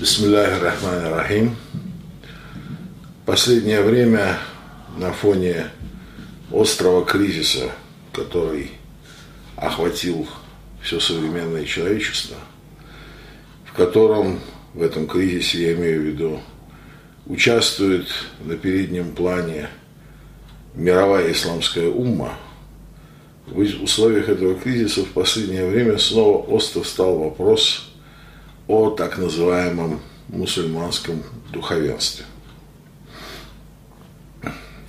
Бисмилляхи рахмани рахим. Последнее время на фоне острого кризиса, который охватил все современное человечество, в котором в этом кризисе, я имею в виду, участвует на переднем плане мировая исламская умма, в условиях этого кризиса в последнее время снова остро стал вопрос о так называемом мусульманском духовенстве.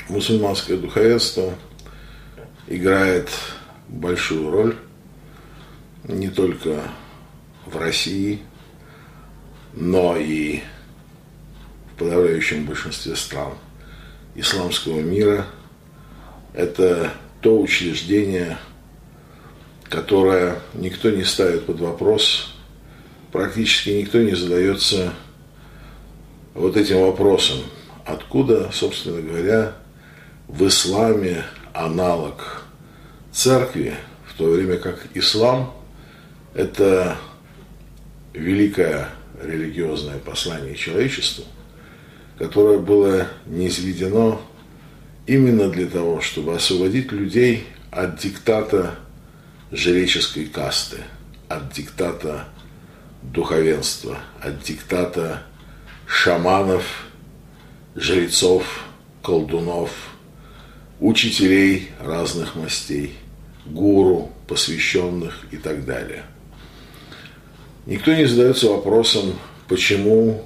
Мусульманское духовенство играет большую роль не только в России, но и в подавляющем большинстве стран исламского мира. Это то учреждение, которое никто не ставит под вопрос, практически никто не задается вот этим вопросом, откуда, собственно говоря, в исламе аналог церкви, в то время как ислам – это великое религиозное послание человечеству, которое было низведено именно для того, чтобы освободить людей от диктата жреческой касты, от диктата духовенства, от диктата шаманов, жрецов, колдунов, учителей разных мастей, гуру, посвященных и так далее. Никто не задается вопросом, почему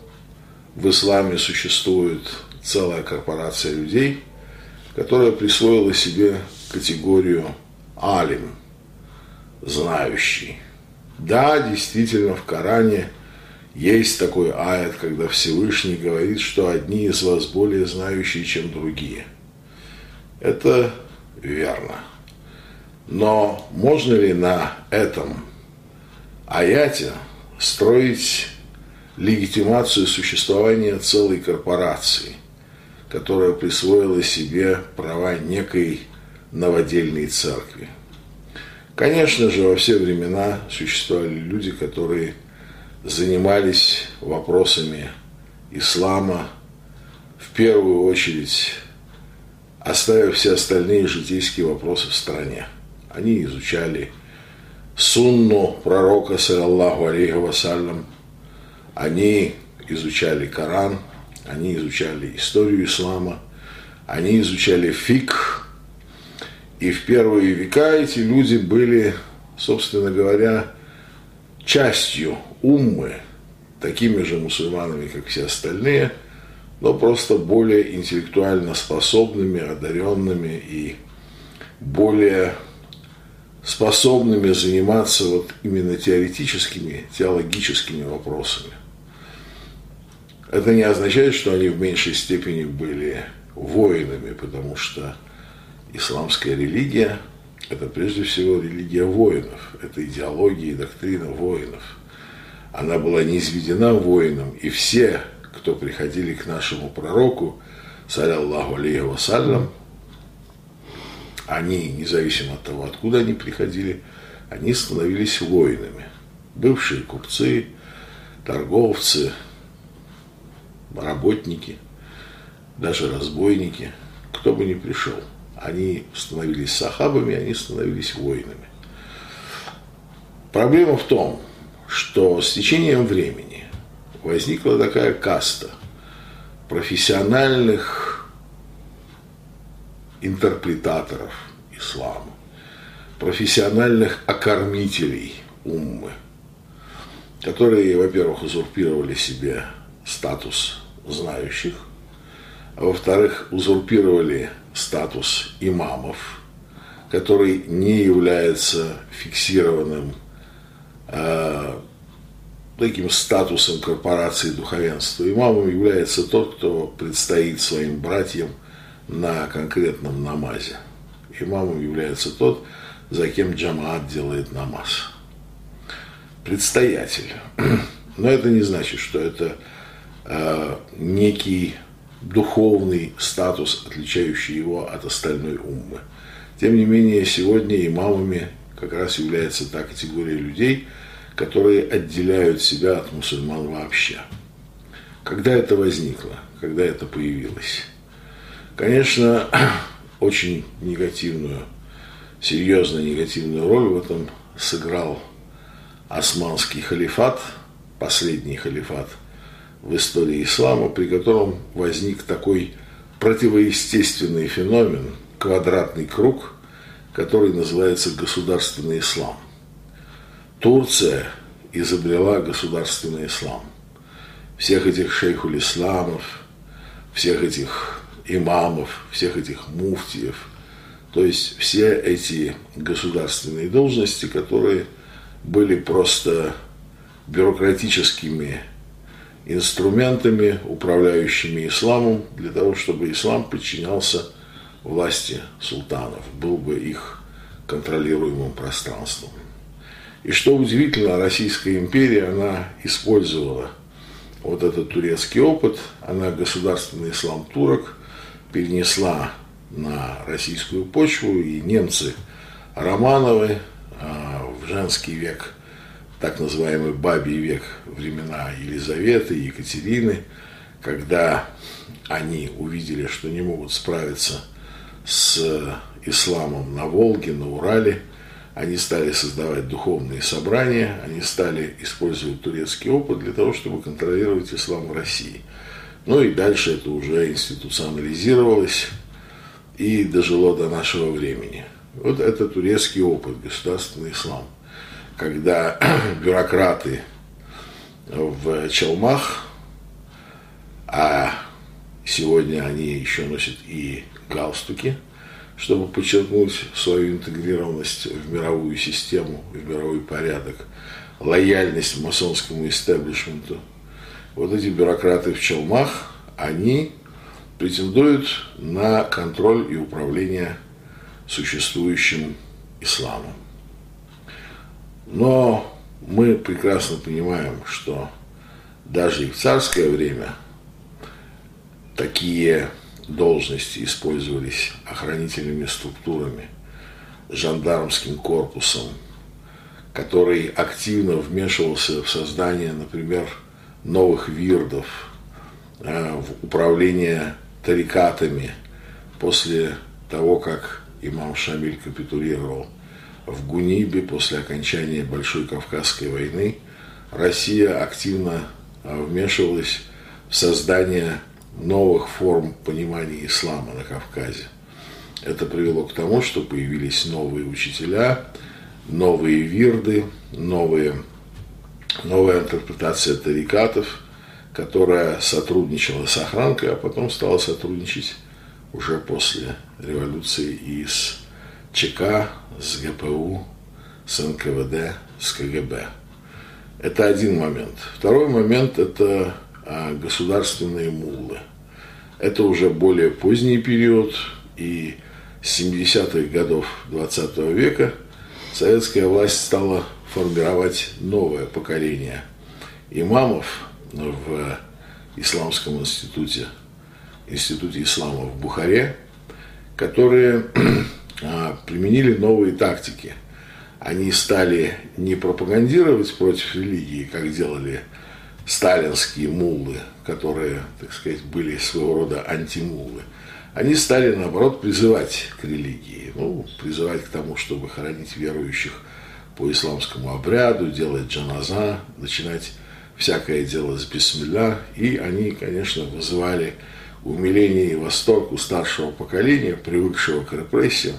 в исламе существует целая корпорация людей, которая присвоила себе категорию алим, знающий. Да, действительно, в Коране есть такой аят, когда Всевышний говорит, что одни из вас более знающие, чем другие. Это верно. Но можно ли на этом аяте строить легитимацию существования целой корпорации, которая присвоила себе права некой новодельной церкви? Конечно же, во все времена существовали люди, которые занимались вопросами ислама, в первую очередь оставив все остальные житейские вопросы в стороне. Они изучали сунну пророка, саллаху алейхи вассалям, они изучали Коран, они изучали историю ислама, они изучали фикх, и в первые века эти люди были, собственно говоря, частью уммы, такими же мусульманами, как все остальные, но просто более интеллектуально способными, одаренными и более способными заниматься вот именно теоретическими, теологическими вопросами. Это не означает, что они в меньшей степени были воинами, потому что исламская религия – это прежде всего религия воинов, это идеология и доктрина воинов. Она была не изведена воином, и все, кто приходили к нашему пророку, саллиллаху алейхи вассалям, они, независимо от того, откуда они приходили, они становились воинами. Бывшие купцы, торговцы, работники, даже разбойники, кто бы ни пришел – они становились сахабами, они становились воинами. Проблема в том, что с течением времени возникла такая каста профессиональных интерпретаторов ислама, профессиональных окормителей уммы, которые, во-первых, узурпировали себе статус знающих, а во-вторых, узурпировали статус имамов, который не является фиксированным э, таким статусом корпорации духовенства. Имамом является тот, кто предстоит своим братьям на конкретном намазе. Имамом является тот, за кем джамаат делает намаз. Предстоятель. Но это не значит, что это э, некий духовный статус, отличающий его от остальной уммы. Тем не менее, сегодня имамами как раз является та категория людей, которые отделяют себя от мусульман вообще. Когда это возникло, когда это появилось? Конечно, очень негативную, серьезно негативную роль в этом сыграл османский халифат, последний халифат в истории ислама, при котором возник такой противоестественный феномен, квадратный круг, который называется государственный ислам. Турция изобрела государственный ислам. Всех этих шейхуль исламов, всех этих имамов, всех этих муфтиев, то есть все эти государственные должности, которые были просто бюрократическими инструментами, управляющими исламом, для того, чтобы ислам подчинялся власти султанов, был бы их контролируемым пространством. И что удивительно, Российская империя, она использовала вот этот турецкий опыт, она государственный ислам турок перенесла на российскую почву, и немцы Романовы а, в женский век, так называемый бабий век, времена Елизаветы, Екатерины, когда они увидели, что не могут справиться с исламом на Волге, на Урале – они стали создавать духовные собрания, они стали использовать турецкий опыт для того, чтобы контролировать ислам в России. Ну и дальше это уже институционализировалось и дожило до нашего времени. Вот это турецкий опыт, государственный ислам. Когда бюрократы в Челмах, а сегодня они еще носят и галстуки – чтобы подчеркнуть свою интегрированность в мировую систему, в мировой порядок, лояльность масонскому истеблишменту. Вот эти бюрократы в челмах, они претендуют на контроль и управление существующим исламом. Но мы прекрасно понимаем, что даже и в царское время такие должности использовались охранительными структурами, жандармским корпусом, который активно вмешивался в создание, например, новых вирдов, э, в управление тарикатами после того, как имам Шамиль капитулировал в Гунибе после окончания Большой Кавказской войны, Россия активно э, вмешивалась в создание новых форм понимания ислама на Кавказе. Это привело к тому, что появились новые учителя, новые вирды, новые, новая интерпретация тарикатов, которая сотрудничала с охранкой, а потом стала сотрудничать уже после революции и с ЧК, с ГПУ, с НКВД, с КГБ. Это один момент. Второй момент – это а государственные муллы. Это уже более поздний период, и с 70-х годов 20 века советская власть стала формировать новое поколение имамов в Исламском институте, Институте ислама в Бухаре, которые применили новые тактики. Они стали не пропагандировать против религии, как делали сталинские муллы, которые, так сказать, были своего рода антимуллы, они стали, наоборот, призывать к религии, ну, призывать к тому, чтобы хоронить верующих по исламскому обряду, делать джаназа, начинать всякое дело с бисмилля, и они, конечно, вызывали умиление и восторг у старшего поколения, привыкшего к репрессиям,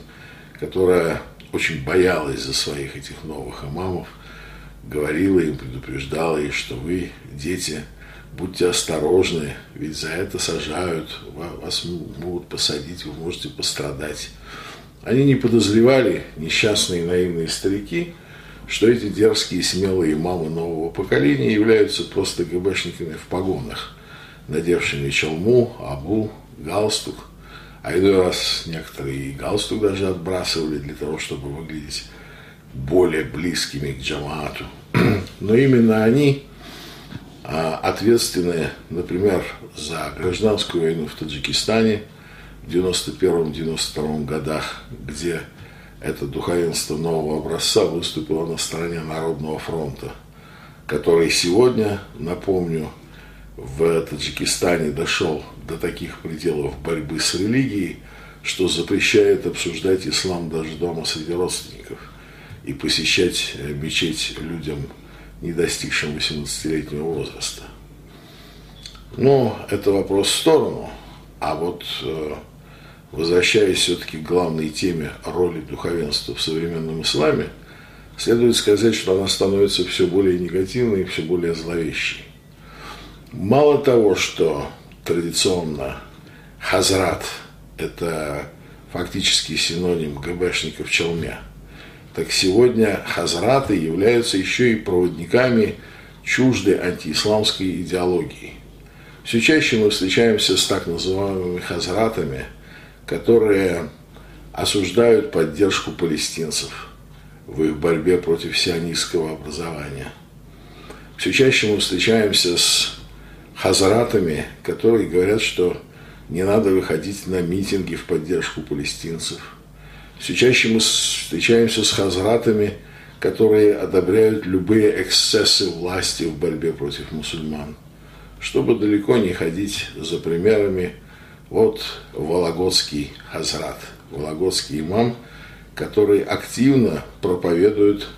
которое очень боялось за своих этих новых имамов – говорила им, предупреждала их, что вы, дети, будьте осторожны, ведь за это сажают, вас могут посадить, вы можете пострадать. Они не подозревали, несчастные наивные старики, что эти дерзкие смелые мамы нового поколения являются просто ГБшниками в погонах, надевшими челму, абу, галстук. А иной раз некоторые и галстук даже отбрасывали для того, чтобы выглядеть более близкими к джамаату. Но именно они а, ответственны, например, за гражданскую войну в Таджикистане в 91-92 годах, где это духовенство нового образца выступило на стороне Народного фронта, который сегодня, напомню, в Таджикистане дошел до таких пределов борьбы с религией, что запрещает обсуждать ислам даже дома среди родственников и посещать э, мечеть людям, не достигшим 18-летнего возраста. Но это вопрос в сторону. А вот э, возвращаясь все-таки к главной теме роли духовенства в современном исламе, следует сказать, что она становится все более негативной и все более зловещей. Мало того, что традиционно хазрат – это фактически синоним ГБшника в челме, так сегодня хазраты являются еще и проводниками чуждой антиисламской идеологии. Все чаще мы встречаемся с так называемыми хазратами, которые осуждают поддержку палестинцев в их борьбе против сионистского образования. Все чаще мы встречаемся с хазратами, которые говорят, что не надо выходить на митинги в поддержку палестинцев. Все чаще мы встречаемся с хазратами, которые одобряют любые эксцессы власти в борьбе против мусульман. Чтобы далеко не ходить за примерами, вот Вологодский хазрат, Вологодский имам, который активно проповедует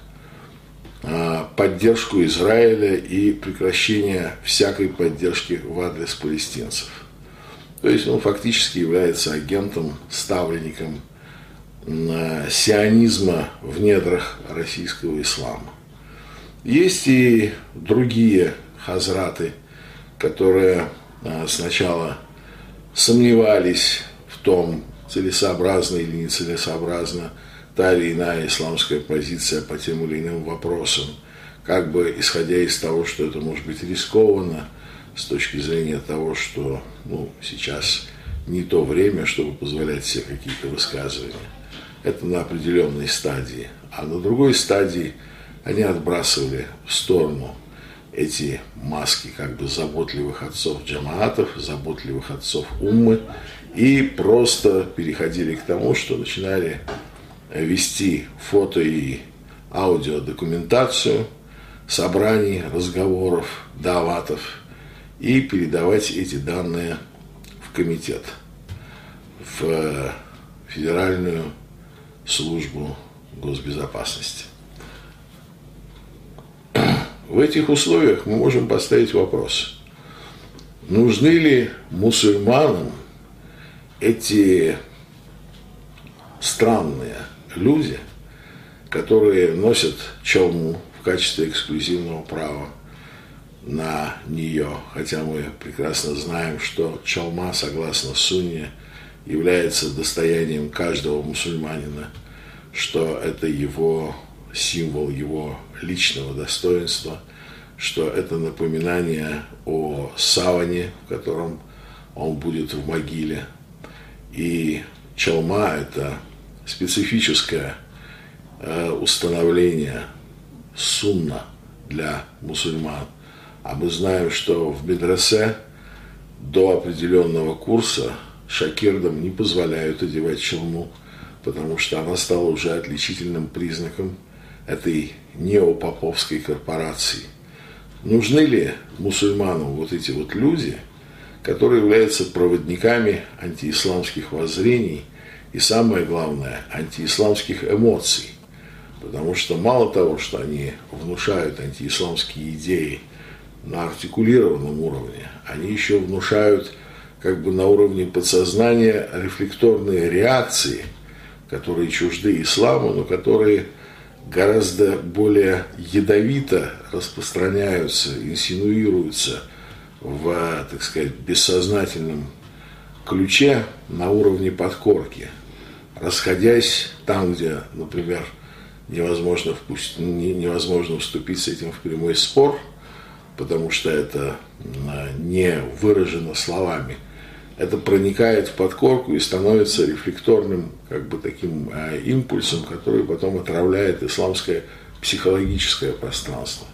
поддержку Израиля и прекращение всякой поддержки в адрес палестинцев. То есть он фактически является агентом, ставленником сионизма в недрах российского ислама. Есть и другие хазраты, которые а, сначала сомневались в том, целесообразно или нецелесообразно та или иная исламская позиция по тем или иным вопросам, как бы исходя из того, что это может быть рискованно, с точки зрения того, что ну, сейчас не то время, чтобы позволять себе какие-то высказывания. Это на определенной стадии. А на другой стадии они отбрасывали в сторону эти маски как бы заботливых отцов джамаатов, заботливых отцов уммы, и просто переходили к тому, что начинали вести фото и аудиодокументацию собраний, разговоров, даватов и передавать эти данные в комитет, в Федеральную службу госбезопасности. В этих условиях мы можем поставить вопрос, нужны ли мусульманам эти странные люди, которые носят челму в качестве эксклюзивного права на нее, хотя мы прекрасно знаем, что чалма, согласно Сунне, является достоянием каждого мусульманина, что это его символ его личного достоинства, что это напоминание о саване, в котором он будет в могиле. И чалма – это специфическое э, установление сунна для мусульман. А мы знаем, что в медресе до определенного курса шакирдам не позволяют одевать челму, потому что она стала уже отличительным признаком этой неопоповской корпорации. Нужны ли мусульманам вот эти вот люди, которые являются проводниками антиисламских воззрений – и самое главное, антиисламских эмоций. Потому что мало того, что они внушают антиисламские идеи на артикулированном уровне, они еще внушают как бы на уровне подсознания рефлекторные реакции, которые чужды исламу, но которые гораздо более ядовито распространяются, инсинуируются в, так сказать, бессознательном ключе на уровне подкорки – расходясь там, где, например, невозможно, впустить, невозможно вступить с этим в прямой спор, потому что это не выражено словами, это проникает в подкорку и становится рефлекторным как бы таким а, импульсом, который потом отравляет исламское психологическое пространство.